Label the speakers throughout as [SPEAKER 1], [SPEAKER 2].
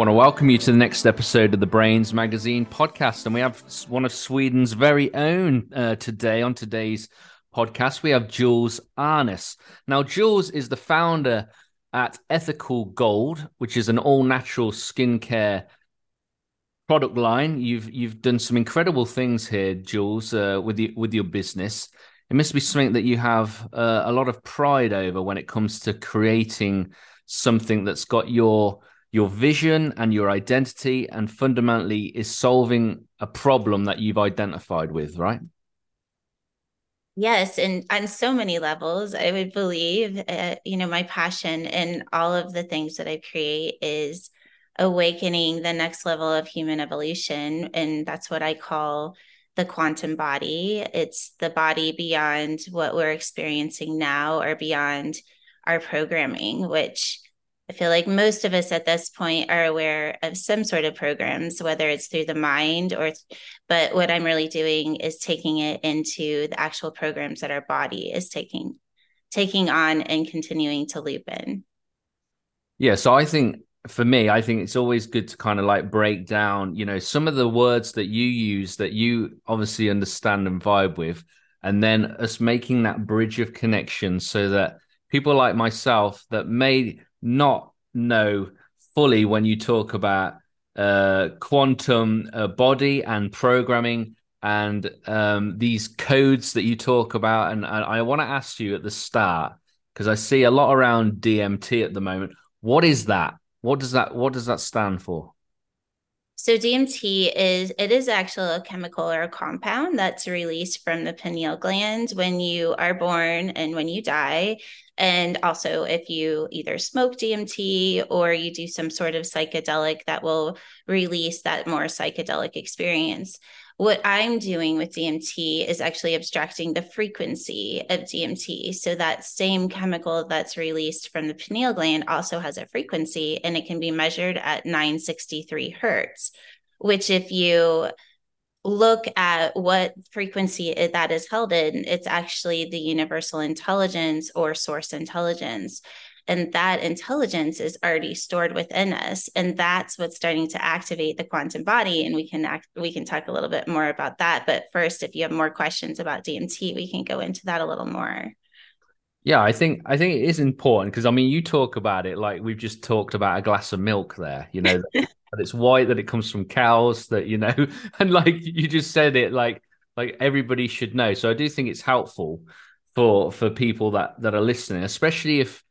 [SPEAKER 1] Want to welcome you to the next episode of the Brains Magazine podcast. And we have one of Sweden's very own uh, today on today's podcast. We have Jewels Arnes. Now, Jewels is the founder at Ethical Gold, which is an all natural skincare product line. You've you've done some incredible things here, Jewels, uh, with you, with your business. It must be something that you have uh, a lot of pride over when it comes to creating something that's got your your vision and your identity and fundamentally is solving a problem that you've identified with right?
[SPEAKER 2] Yes and on so many levels i would believe uh, you know my passion and all of the things that i create is awakening the next level of human evolution and that's what i call the quantum body. It's the body beyond what we're experiencing now or beyond our programming which I feel like most of us at this point are aware of some sort of programs, whether it's through the mind or, but what I'm really doing is taking it into the actual programs that our body is taking, taking on and continuing to loop in.
[SPEAKER 1] Yeah. So I think for me, I think it's always good to kind of like break down, you know, some of the words that you use that you obviously understand and vibe with, and then us making that bridge of connection so that people like myself that may not know fully when you talk about uh, quantum uh, body and programming and um, these codes that you talk about. And, and I want to ask you at the start because I see a lot around DMT at the moment. What is that? What does that What does that stand for?
[SPEAKER 2] So DMT is it is actually a chemical or a compound that's released from the pineal gland when you are born and when you die. And also if you either smoke DMT or you do some sort of psychedelic that will release that more psychedelic experience. What I'm doing with DMT is actually abstracting the frequency of DMT. So that same chemical that's released from the pineal gland also has a frequency and it can be measured at 963 hertz, which if you look at what frequency that is held in, it's actually the universal intelligence or source intelligence and that intelligence is already stored within us and that's what's starting to activate the quantum body and we can act we can talk a little bit more about that. But first if you have more questions about dmt we can go into that a little more.
[SPEAKER 1] Yeah i think i think it is important because i mean you talk about it like we've just talked about a glass of milk there you know that it's white that it comes from cows that you know and like you just said it like like everybody should know. So i do think it's helpful for for people that that are listening especially if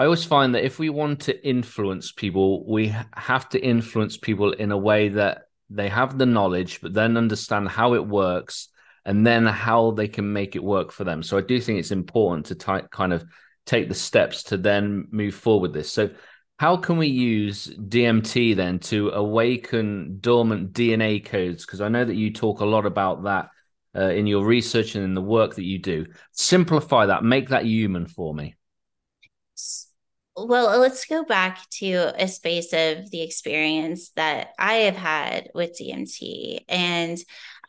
[SPEAKER 1] I always find that if we want to influence people, we have to influence people in a way that they have the knowledge, but then understand how it works and then how they can make it work for them. So I do think it's important to t- kind of take the steps to then move forward with this. So how can we use DMT then to awaken dormant DNA codes? Because I know that you talk a lot about that uh, in your research and in the work that you do. Simplify that, make that human for me.
[SPEAKER 2] Well, let's go back to a space of the experience that I have had with DMT. And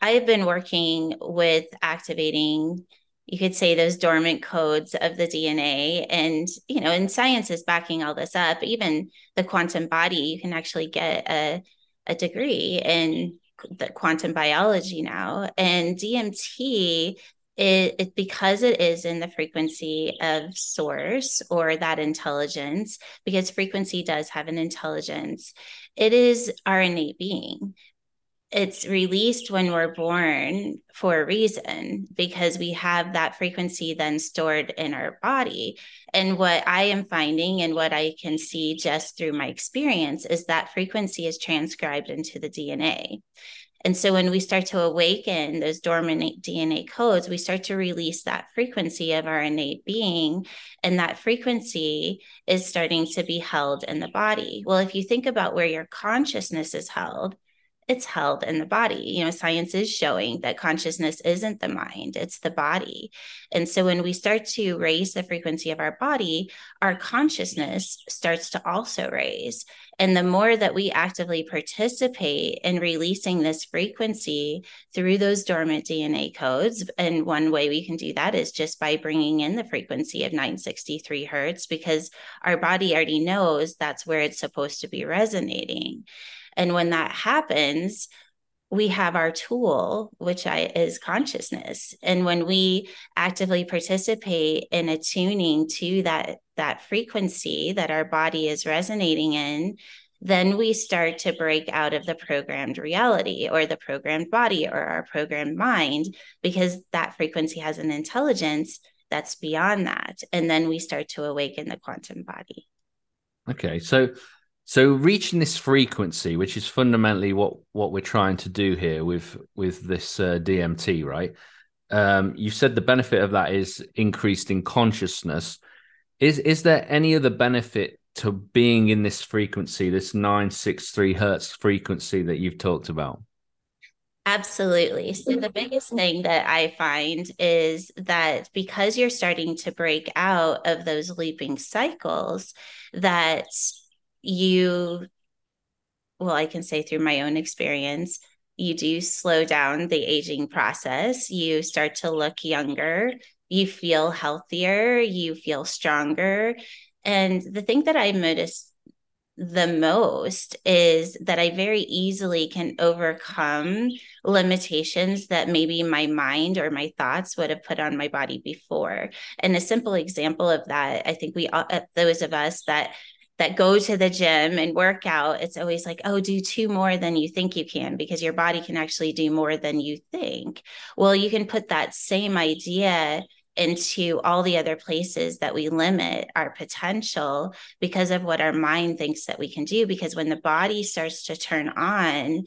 [SPEAKER 2] I have been working with activating, you could say, those dormant codes of the DNA. And, you know, and science is backing all this up. Even the quantum body, you can actually get a, a degree in the quantum biology now. And DMT it, it, because it is in the frequency of source or that intelligence because frequency does have an intelligence it is our innate being. It's released when we're born for a reason because we have that frequency then stored in our body. And what i am finding and what i can see just through my experience is that frequency is transcribed into the dna and so when we start to awaken those dormant DNA codes, we start to release that frequency of our innate being. And that frequency is starting to be held in the body. Well, if you think about where your consciousness is held, it's held in the body. You know, science is showing that consciousness isn't the mind, it's the body. And so when we start to raise the frequency of our body, our consciousness starts to also raise. And the more that we actively participate in releasing this frequency through those dormant DNA codes, and one way we can do that is just by bringing in the frequency of 963 hertz, because our body already knows that's where it's supposed to be resonating. And when that happens, we have our tool, which I, is consciousness. And when we actively participate in attuning to that, that frequency that our body is resonating in, then we start to break out of the programmed reality or the programmed body or our programmed mind because that frequency has an intelligence that's beyond that. And then we start to awaken the quantum body.
[SPEAKER 1] Okay. So so reaching this frequency, which is fundamentally what what we're trying to do here with with this uh, DMT, right? Um, you said the benefit of that is increased in consciousness. Is is there any other benefit to being in this frequency, this nine six three hertz frequency that you've talked about?
[SPEAKER 2] Absolutely. So, the biggest thing that I find is that because you're starting to break out of those looping cycles, that you well i can say through my own experience you do slow down the aging process. You start to look younger. You feel healthier. You feel stronger. And the thing that i notice the most is that I very easily can overcome limitations that maybe my mind or my thoughts would have put on my body before. And a simple example of that, I think we, uh, those of us that that go to the gym and work out, it's always like, oh, do two more than you think you can because your body can actually do more than you think. Well, you can put that same idea into all the other places that we limit our potential because of what our mind thinks that we can do. Because when the body starts to turn on,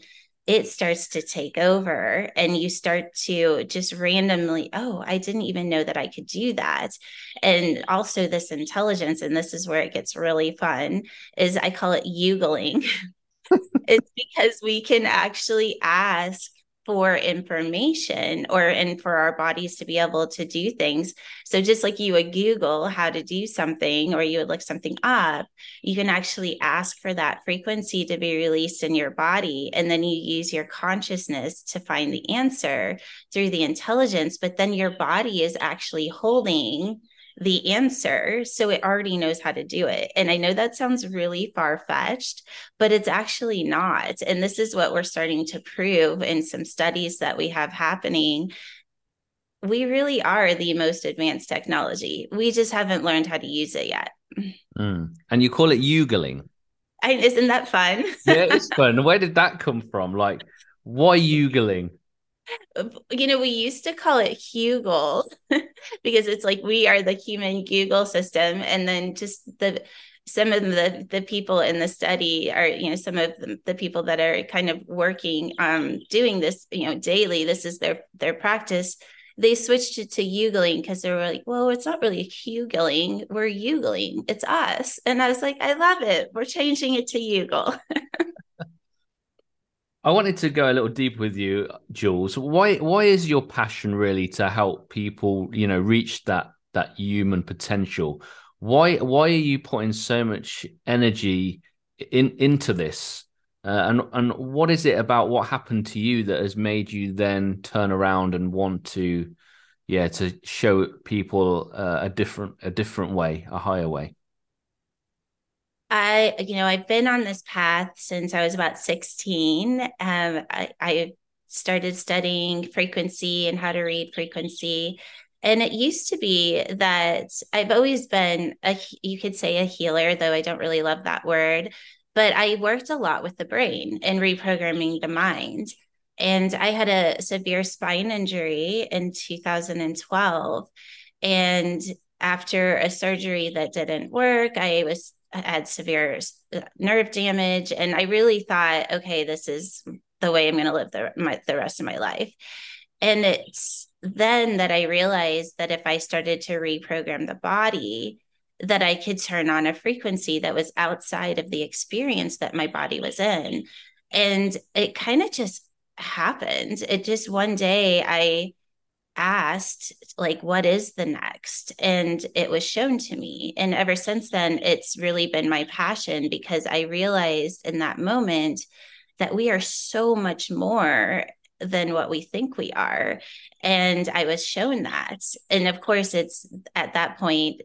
[SPEAKER 2] it starts to take over and you start to just randomly oh i didn't even know that i could do that. And also this intelligence and this is where it gets really fun is i call it yugling it's because we can actually ask for information or and for our bodies to be able to do things. So just like you would google how to do something or you would look something up you can actually ask for that frequency to be released in your body. And then you use your consciousness to find the answer through the intelligence but then your body is actually holding the answer. So it already knows how to do it. And I know that sounds really far fetched, but it's actually not. And this is what we're starting to prove in some studies that we have happening. We really are the most advanced technology. We just haven't learned how to use it yet.
[SPEAKER 1] Mm. And you call it Yugling.
[SPEAKER 2] isn't that fun?
[SPEAKER 1] yeah, it's fun. Where did that come from? Like, why Yugling?
[SPEAKER 2] You know, we used to call it Hugel because it's like we are the human Google system. And then just the some of the the people in the study are, you know, some of the, the people that are kind of working um doing this, you know, daily. This is their their practice. They switched it to Yugling because they were like, well, it's not really Hugling, we're Yugling. It's us. And I was like, I love it. We're changing it to Yugle.
[SPEAKER 1] I wanted to go a little deeper with you, Jewels. Why why is your passion really to help people, you know, reach that that human potential? Why why are you putting so much energy in into this? Uh, and and what is it about what happened to you that has made you then turn around and want to, yeah, to show people uh, a different a different way, a higher way?
[SPEAKER 2] I, you know, I've been on this path since I was about 16. Um, I, I started studying frequency and how to read frequency. And it used to be that I've always been a, you could say a healer, though I don't really love that word, but I worked a lot with the brain and reprogramming the mind. And I had a severe spine injury in 2012. And after a surgery that didn't work, I was had severe uh, nerve damage. And i really thought okay this is the way i'm going to live the, my, the rest of my life. And it's then that i realized that if i started to reprogram the body that i could turn on a frequency that was outside of the experience that my body was in. And it kind of just happened. It just one day I asked like what is the next? And it was shown to me. And ever since then it's really been my passion because i realized in that moment that we are so much more than what we think we are. And i was shown that. And of course it's at that point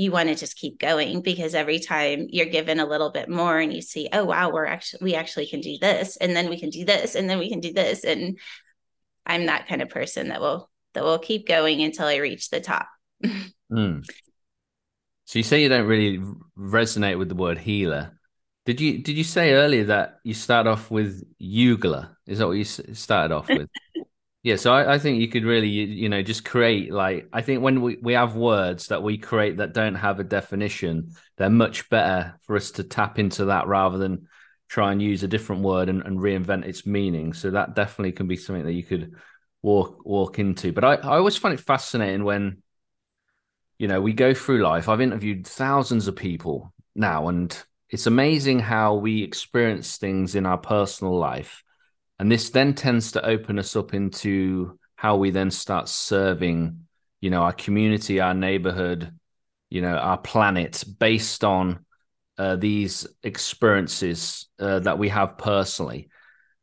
[SPEAKER 2] you want to just keep going because every time you're given a little bit more and you see oh wow we're actually we actually can do this and then we can do this and then we can do this and i'm that kind of person that will that will keep going until I reach the top.
[SPEAKER 1] mm. So you say you don't really resonate with the word healer. Did you did you say earlier that you start off with Ugla? Is that what you started off with? yeah, so I, I, think you could really you, you, know just create like I think when we, we have words that we create that don't have a definition, they're much better for us to tap into that rather than try and use a different word and, and reinvent its meaning. So that definitely can be something that you could walk walk into. But I, I always find it fascinating when you know we go through life. I've interviewed thousands of people now, and it's amazing how we experience things in our personal life. And this then tends to open us up into how we then start serving, you know, our community, our neighborhood, you know, our planet based on uh, these experiences uh, that we have personally.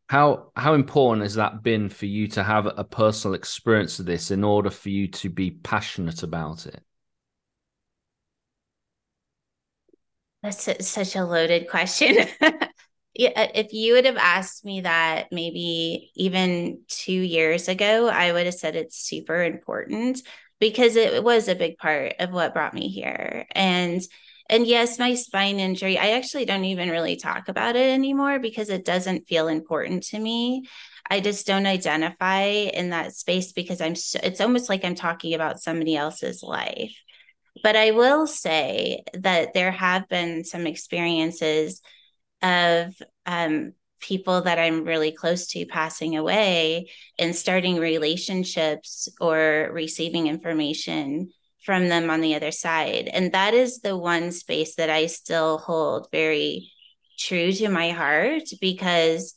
[SPEAKER 1] How how important has that been for you to have a personal experience of this in order for you to be passionate about it?
[SPEAKER 2] That's such a loaded question. yeah, uh, if you would have asked me that maybe even two years ago, I would have said it's super important because it was a big part of what brought me here. And and yes, my spine injury, I actually don't even really talk about it anymore because it doesn't feel important to me. I just don't identify in that space because I'm so, it's almost like I'm talking about somebody else's life. But I will say that there have been some experiences of um, people that I'm really close to passing away and starting relationships or receiving information from them on the other side. And that is the one space that I still hold very true to my heart because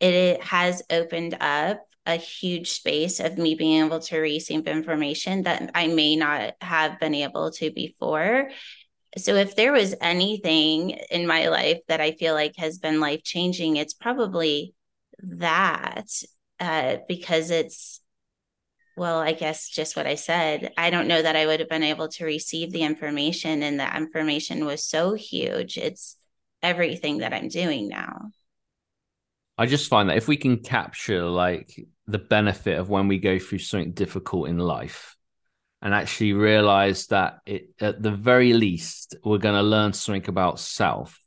[SPEAKER 2] it has opened up a huge space of me being able to receive information that I may not have been able to before. So, if there was anything in my life that I feel like has been life changing, it's probably that uh, because it's well, I guess just what I said. I don't know that I would have been able to receive the information, and the information was so huge. It's everything that I'm doing now.
[SPEAKER 1] I just find that if we can capture like the benefit of when we go through something difficult in life and actually realize that it at the very least we're going to learn something about self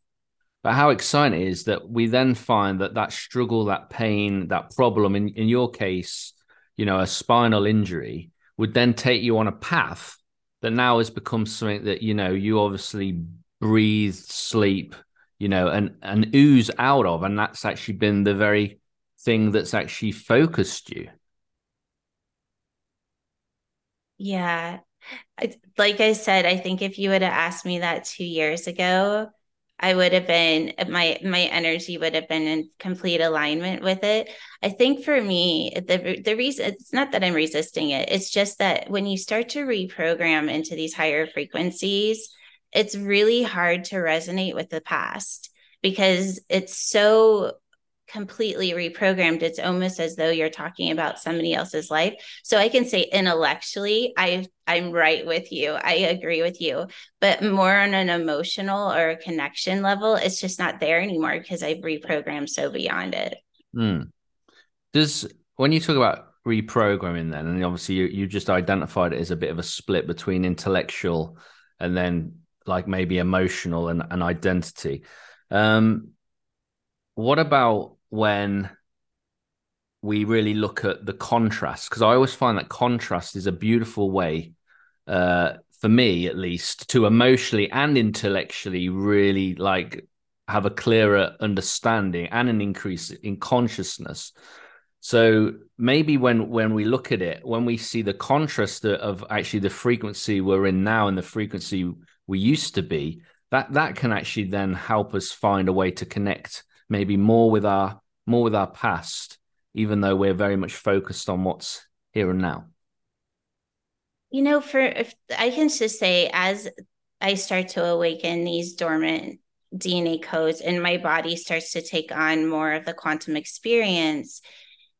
[SPEAKER 1] but how exciting it is that we then find that that struggle that pain that problem in, in your case you know, a spinal injury would then take you on a path that now has become something that, you know, you obviously breathe, sleep, you know, and, and ooze out of. And that's actually been the very thing that's actually focused you.
[SPEAKER 2] Yeah. Like I said, I think if you would have asked me that two years ago, I would have been my my energy would have been in complete alignment with it. I think for me, the the reason it's not that I'm resisting it. It's just that when you start to reprogram into these higher frequencies, it's really hard to resonate with the past because it's so completely reprogrammed. It's almost as though you're talking about somebody else's life. So i can say intellectually i i'm right with you. I agree with you. But more on an emotional or a connection level it's just not there anymore because i've reprogrammed so beyond it.
[SPEAKER 1] Mm. does when you talk about reprogramming then and obviously you, you just identified it as a bit of a split between intellectual and then like maybe emotional and, and identity um what about when we really look at the contrast because I always find that contrast is a beautiful way, uh, for me at least, to emotionally and intellectually really like have a clearer understanding and an increase in consciousness. So maybe when when we look at it, when we see the contrast of actually the frequency we're in now and the frequency we used to be, that that can actually then help us find a way to connect maybe more with our more with our past, even though we're very much focused on what's here and now?
[SPEAKER 2] You know, for if I can just say, as I start to awaken these dormant DNA codes and my body starts to take on more of the quantum experience,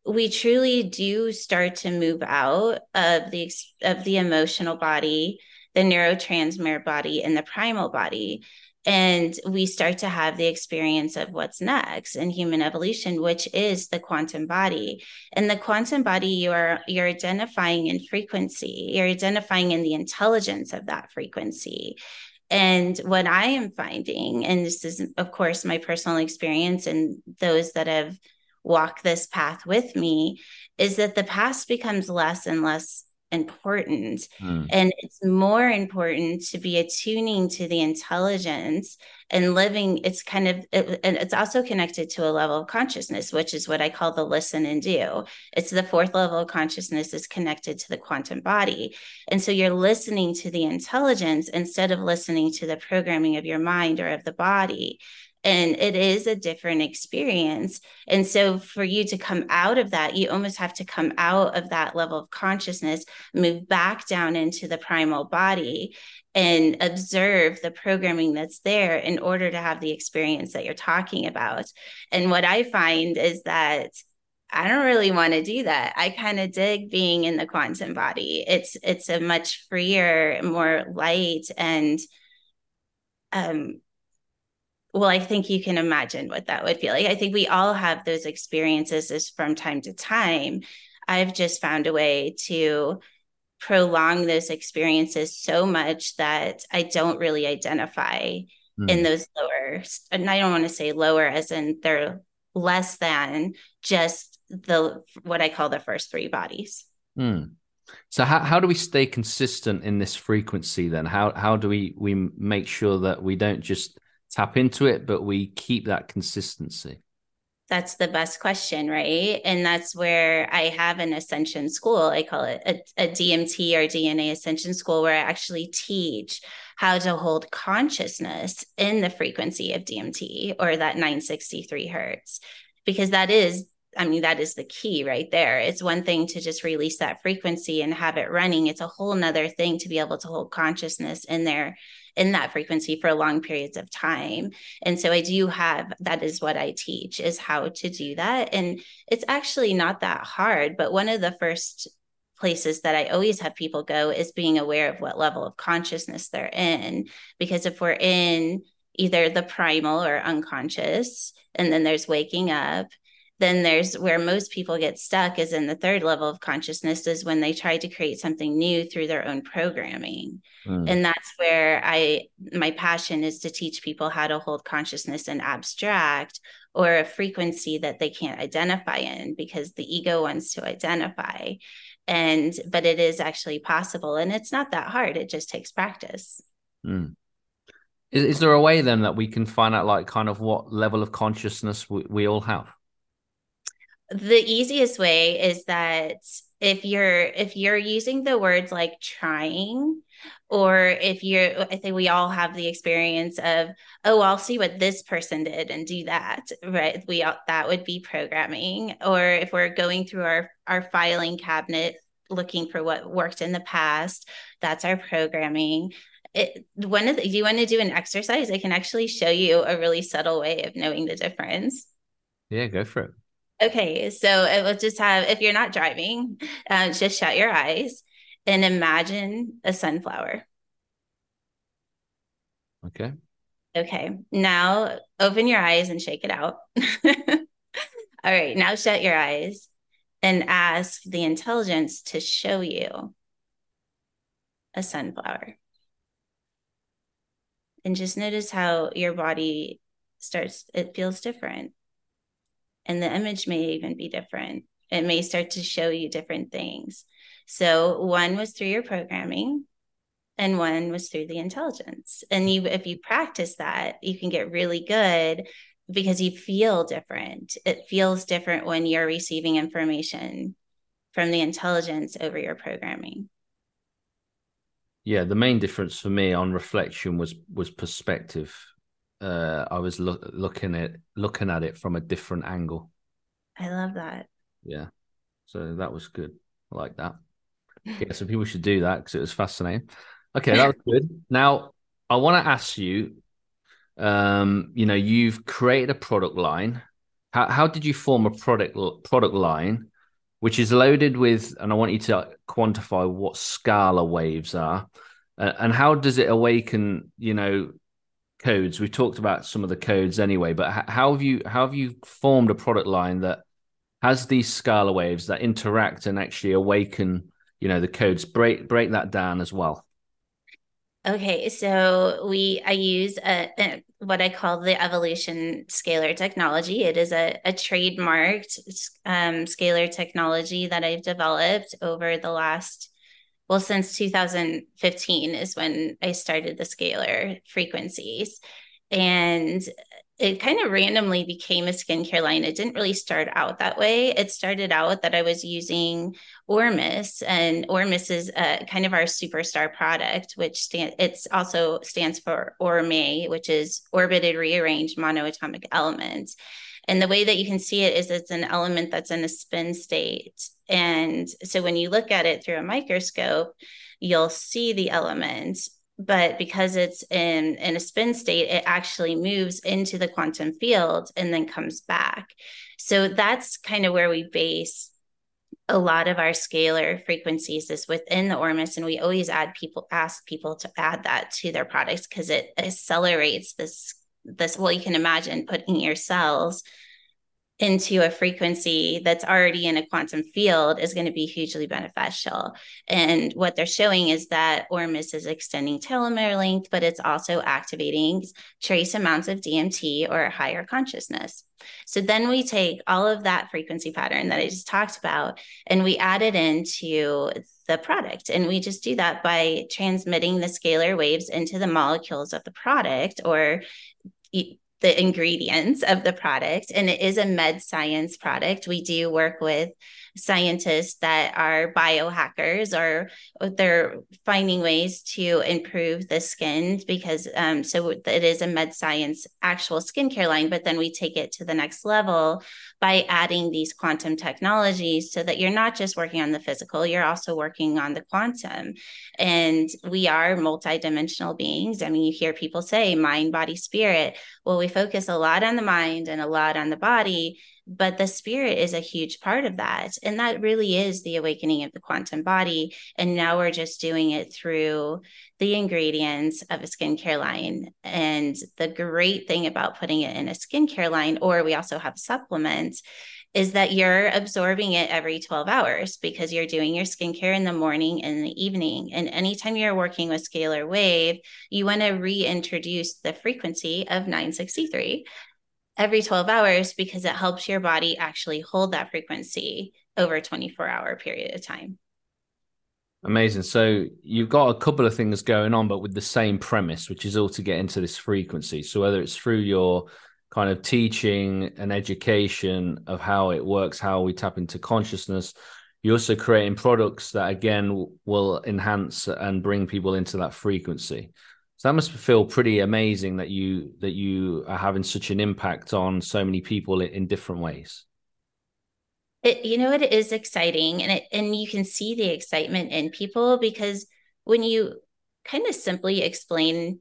[SPEAKER 2] we truly do start to move out of the of the emotional body, the neurotransmitter body, and the primal body and we start to have the experience of what's next in human evolution which is the quantum body. And the quantum body you are you're identifying in frequency. You're identifying in the intelligence of that frequency. And what i am finding and this is of course my personal experience and those that have walked this path with me is that the past becomes less and less important. Mm. And it's more important to be attuning to the intelligence and living. It's kind of, it, and it's also connected to a level of consciousness, which is what I call the listen and do. It's the fourth level of consciousness is connected to the quantum body. And so you're listening to the intelligence instead of listening to the programming of your mind or of the body and it is a different experience and so for you to come out of that you almost have to come out of that level of consciousness move back down into the primal body and observe the programming that's there in order to have the experience that you're talking about and what i find is that I don't really want to do that. I kind of dig being in the quantum body. It's it's a much freer, more light and um well, I think you can imagine what that would feel like. I think we all have those experiences is from time to time. I've just found a way to prolong those experiences so much that I don't really identify mm. in hmm. those lower, and I don't want to say lower as in they're less than just the what I call the first three bodies.
[SPEAKER 1] Mm. So how, how do we stay consistent in this frequency then? How how do we we make sure that we don't just tap into it, but we keep that consistency?
[SPEAKER 2] That's the best question, right? And that's where I have an ascension school. I call it a, a DMT or DNA ascension school, where I actually teach how to hold consciousness in the frequency of DMT or that 963 hertz, because that is I mean, that is the key right there. It's one thing to just release that frequency and have it running. It's a whole nother thing to be able to hold consciousness in there in that frequency for long periods of time. And so I do have that is what I teach is how to do that. And it's actually not that hard, but one of the first places that I always have people go is being aware of what level of consciousness they're in. Because if we're in either the primal or unconscious, and then there's waking up, then there's where most people get stuck is in the third level of consciousness is when they try to create something new through their own programming. Mm. and that's where i my passion is to teach people how to hold consciousness in abstract or a frequency that they can't identify in because the ego wants to identify. And but it is actually possible and it's not that hard. It just takes practice.
[SPEAKER 1] Mm. is, is there a way then that we can find out like kind of what level of consciousness we, we all have
[SPEAKER 2] the easiest way is that if you're if you're using the words like trying or if you're i think we all have the experience of oh i'll see what this person did and do that right? We all, that would be programming. Or if we're going through our our filing cabinet looking for what worked in the past that's our programming. It one of the, you want to do an exercise? I can actually show you a really subtle way of knowing the difference.
[SPEAKER 1] Yeah go for it
[SPEAKER 2] Okay, so it will just have, if you're not driving, uh, just shut your eyes and imagine a sunflower.
[SPEAKER 1] Okay.
[SPEAKER 2] Okay, now open your eyes and shake it out. All right, now shut your eyes and ask the intelligence to show you a sunflower. And just notice how your body starts, it feels different and the image may even be different. It may start to show you different things. So one was through your programming and one was through the intelligence. And you if you practice that, you can get really good because you feel different. It feels different when you're receiving information from the intelligence over your programming.
[SPEAKER 1] Yeah, the main difference for me on reflection was was perspective uh, I was lo- looking at looking at it from a different angle.
[SPEAKER 2] I love that.
[SPEAKER 1] Yeah. So that was good. I like that. Yeah, so people should do that because it was fascinating. Okay, that was good. Now I want to ask you, um, you know, you've created a product line. How how did you form a product product line, which is loaded with, and I want you to quantify what scalar waves are, uh, and how does it awaken, you know, codes? We talked about some of the codes anyway, but how have you how have you formed a product line that has these scalar waves that interact and actually awaken, you know, the codes? Break break that down as well.
[SPEAKER 2] Okay, so we I use a, a, what I call the evolution scalar technology. It is a, a trademarked um, scalar technology that I've developed over the last well since 2015 is when I started the scalar frequencies, and it kind of randomly became a skincare line. It didn't really start out that way. It started out that I was using Ormus, and Ormus is uh, kind of our superstar product, which stand, it's also stands for Orme, which is orbited rearranged monoatomic element. And the way that you can see it is it's an element that's in a spin state. And so when you look at it through a microscope, you'll see the element but because it's in in a spin state it actually moves into the quantum field and then comes back. So that's kind of where we base a lot of our scalar frequencies is within the ormus and we always add people ask people to add that to their products because it accelerates this this well you can imagine putting your cells into a frequency that's already in a quantum field is going to be hugely beneficial. And what they're showing is that Ormus is extending telomere length, but it's also activating trace amounts of DMT or higher consciousness. So then we take all of that frequency pattern that I just talked about and we add it into the product. And we just do that by transmitting the scalar waves into the molecules of the product or the ingredients of the product and it is a med science product. We do work with scientists that are biohackers or they're finding ways to improve the skin because um, so it is a med science actual skincare line but then we take it to the next level by adding these quantum technologies so that you're not just working on the physical you're also working on the quantum. And we are multidimensional beings. I mean you hear people say mind body spirit. Well we focus a lot on the mind and a lot on the body but the spirit is a huge part of that. And that really is the awakening of the quantum body. And now we're just doing it through the ingredients of a skincare line. And the great thing about putting it in a skincare line or we also have supplements is that you're absorbing it every 12 hours because you're doing your skincare in the morning and the evening. And anytime you're working with scalar wave, you want to reintroduce the frequency of 963 every 12 hours because it helps your body actually hold that frequency over a 24 hour period of time.
[SPEAKER 1] Amazing. So you've got a couple of things going on, but with the same premise, which is all to get into this frequency. So whether it's through your kind of teaching and education of how it works, how we tap into consciousness, you're also creating products that again will enhance and bring people into that frequency. So that must feel pretty amazing that you that you are having such an impact on so many people in, different ways.
[SPEAKER 2] It, you know, it is exciting, and it and you can see the excitement in people because when you kind of simply explain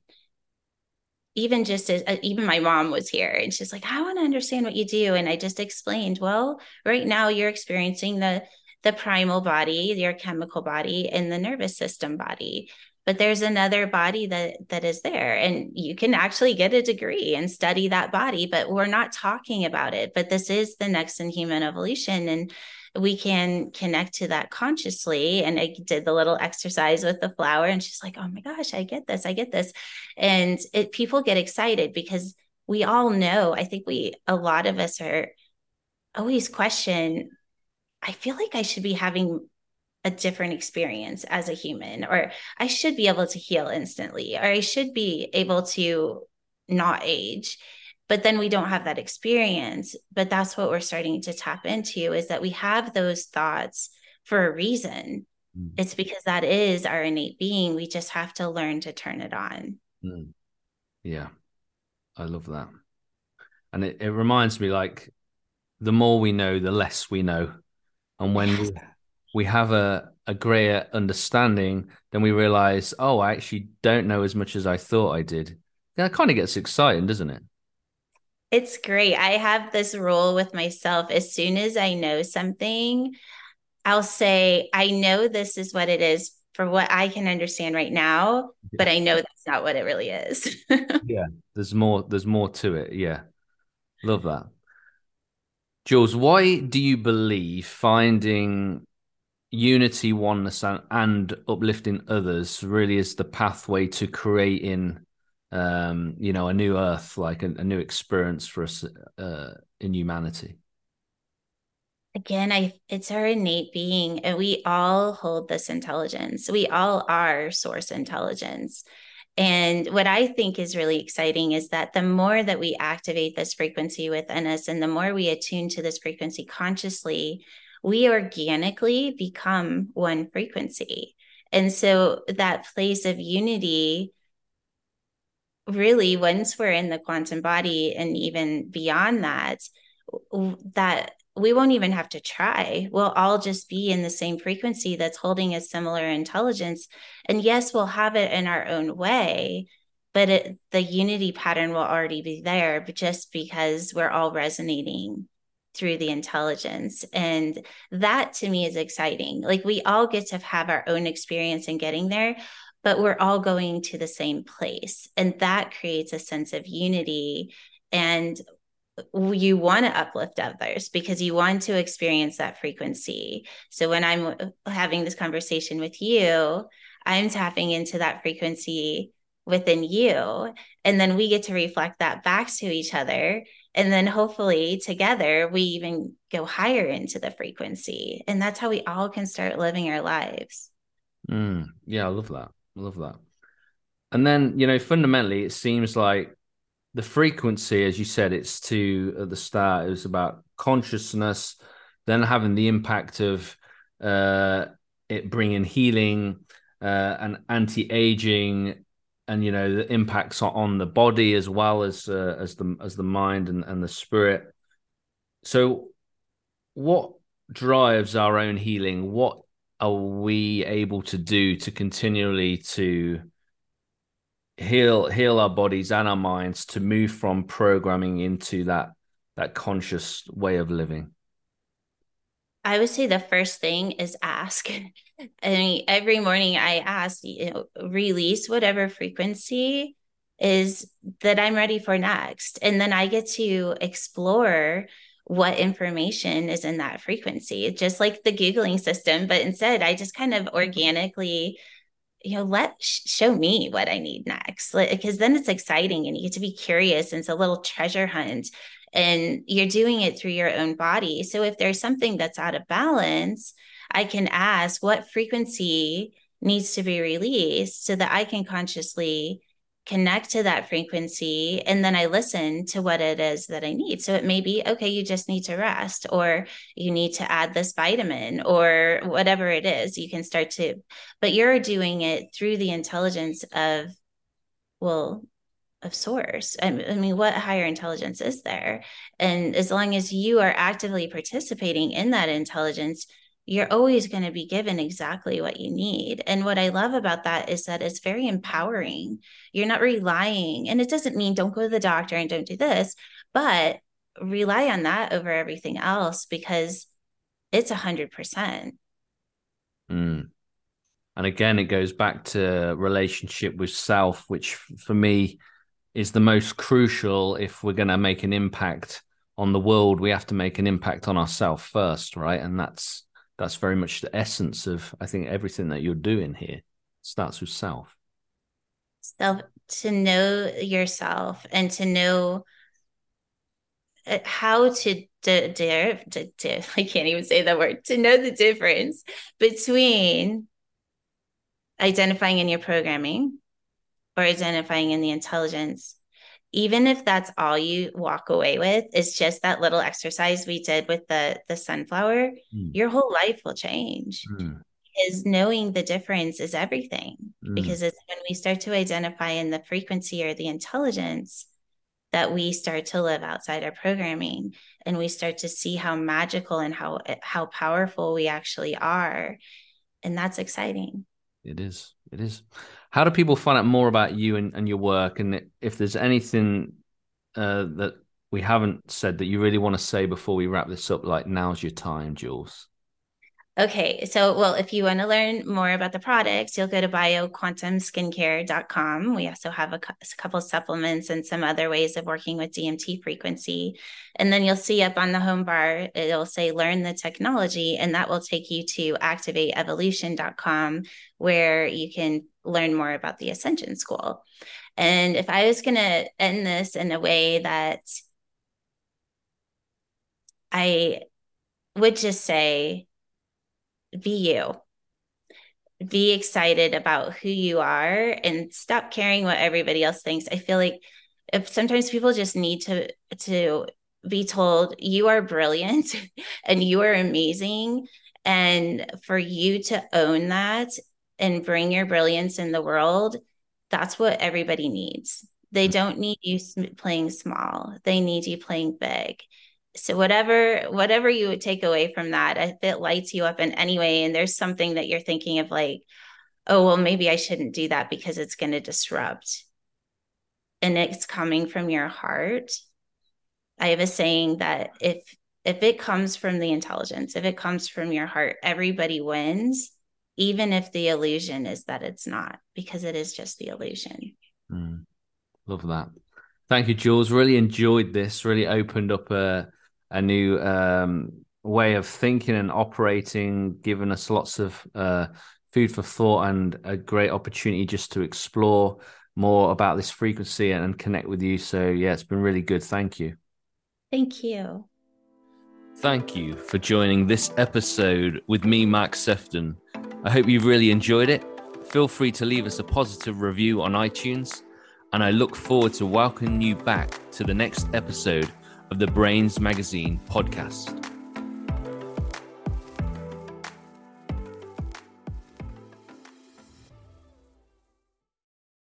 [SPEAKER 2] even just as uh, even my mom was here and she's like i want to understand what you do and i just explained well right now you're experiencing the the primal body your chemical body and the nervous system body but there's another body that that is there and you can actually get a degree and study that body but we're not talking about it but this is the next in human evolution and we can connect to that consciously. And i did the little exercise with the flower and she's like oh my gosh i get this i get this. And it people get excited because we all know i think we a lot of us are always question i feel like i should be having a different experience as a human or i should be able to heal instantly or i should be able to not age but then we don't have that experience but that's what we're starting to tap into is that we have those thoughts for a reason mm. it's because that is our innate being we just have to learn to turn it on
[SPEAKER 1] mm. yeah i love that and it, it reminds me like the more we know, the less we know. And when we, we have a, a greater understanding, then we realize, oh, I actually don't know as much as I thought I did. That kind of gets exciting, doesn't it?
[SPEAKER 2] It's great. I have this rule with myself. As soon as I know something, I'll say, I know this is what it is for what I can understand right now, yeah. but I know that's not what it really is.
[SPEAKER 1] yeah. There's more, there's more to it. Yeah. Love that. Jewels, why do you believe finding unity, oneness, and, and uplifting others really is the pathway to creating um, you know, a new earth, like a, a new experience for us uh, in humanity?
[SPEAKER 2] Again, I it's our innate being, and we all hold this intelligence. We all are source intelligence. And what I think is really exciting is that the more that we activate this frequency within us and the more we attune to this frequency consciously, we organically become one frequency. And so that place of unity really once we're in the quantum body and even beyond that that we won't even have to try. We'll all just be in the same frequency that's holding a similar intelligence. And yes we'll have it in our own way but it, the unity pattern will already be there just because we're all resonating through the intelligence. And that to me is exciting. Like we all get to have our own experience in getting there but we're all going to the same place. And that creates a sense of unity. And you want to uplift others because you want to experience that frequency. So when I'm having this conversation with you, I'm tapping into that frequency within you. And then we get to reflect that back to each other. And then hopefully together we even go higher into the frequency. And that's how we all can start living our lives.
[SPEAKER 1] Mm, yeah, I love that. Love that. And then, you know, fundamentally, it seems like the frequency, as you said, it's to at the start, it was about consciousness, then having the impact of uh, it bringing healing uh, and anti-aging, and you know the impacts on the body as well as uh, as the as the mind and, and the spirit. So, what drives our own healing? What are we able to do to continually to heal heal our bodies and our minds to move from programming into that that conscious way of living?
[SPEAKER 2] I would say the first thing is ask. I mean every morning i ask you know release whatever frequency is that i'm ready for next. And then i get to explore what information is in that frequency, just like the Googling system. But instead, I just kind of mm-hmm. organically, you know, let show me what I need next. Because then it's exciting and you get to be curious. And it's a little treasure hunt. And you're doing it through your own body. So if there's something that's out of balance, I can ask what frequency needs to be released so that I can consciously connect to that frequency and then I listen to what it is that I need. So it may be, okay, you just need to rest, or you need to add this vitamin, or whatever it is, you can start to, but you're doing it through the intelligence of, well, of source. I mean, what higher intelligence is there? And as long as you are actively participating in that intelligence, you're always going to be given exactly what you need. And what I love about that is that it's very empowering. You're not relying, and it doesn't mean don't go to the doctor and don't do this, but rely on that over everything else because it's a hundred percent.
[SPEAKER 1] Mm. And again, it goes back to relationship with self, which for me is the most crucial if we're going to make an impact on the world. We have to make an impact on ourselves first, right? And that's that's very much the essence of I think everything that you're doing here starts with self.
[SPEAKER 2] Self to know yourself and to know uh, how to to, to, I can't even say the word to know the difference between identifying in your programming or identifying in the intelligence even if that's all you walk away with is just that little exercise we did with the the sunflower mm. your whole life will change mm. because knowing the difference is everything mm. because it's when we start to identify in the frequency or the intelligence that we start to live outside our programming and we start to see how magical and how how powerful we actually are and that's exciting
[SPEAKER 1] it is it is how do people find out more about you and, and your work? And if there's anything uh, that we haven't said that you really want to say before we wrap this up like now's your time Jewels
[SPEAKER 2] Okay, so well, if you want to learn more about the products, you'll go to bioquantumskincare.com. We also have a, a couple supplements and some other ways of working with DMT frequency. And then you'll see up on the home bar, it'll say learn the technology, and that will take you to activateevolution.com, where you can learn more about the Ascension School. And if I was going to end this in a way that I would just say, be you. Be excited about who you are and stop caring what everybody else thinks. I feel like if sometimes people just need to to be told you are brilliant and you are amazing. And for you to own that and bring your brilliance in the world that's what everybody needs. They mm-hmm. don't need you playing small. They need you playing big so whatever whatever you would take away from that if it lights you up in any way and there's something that you're thinking of like oh well maybe i shouldn't do that because it's going to disrupt and it's coming from your heart i have a saying that if if it comes from the intelligence if it comes from your heart everybody wins even if the illusion is that it's not because it is just the illusion.
[SPEAKER 1] Mm, love that. Thank you Jewels. Really enjoyed this. Really opened up a a new um, way of thinking and operating, giving us lots of uh, food for thought and a great opportunity just to explore more about this frequency and connect with you. So, yeah, it's been really good. Thank you.
[SPEAKER 2] Thank you.
[SPEAKER 1] Thank you for joining this episode with me, Max Sefton. I hope you've really enjoyed it. Feel free to leave us a positive review on iTunes, and I look forward to welcoming you back to the next episode of the Brainz Magazine podcast.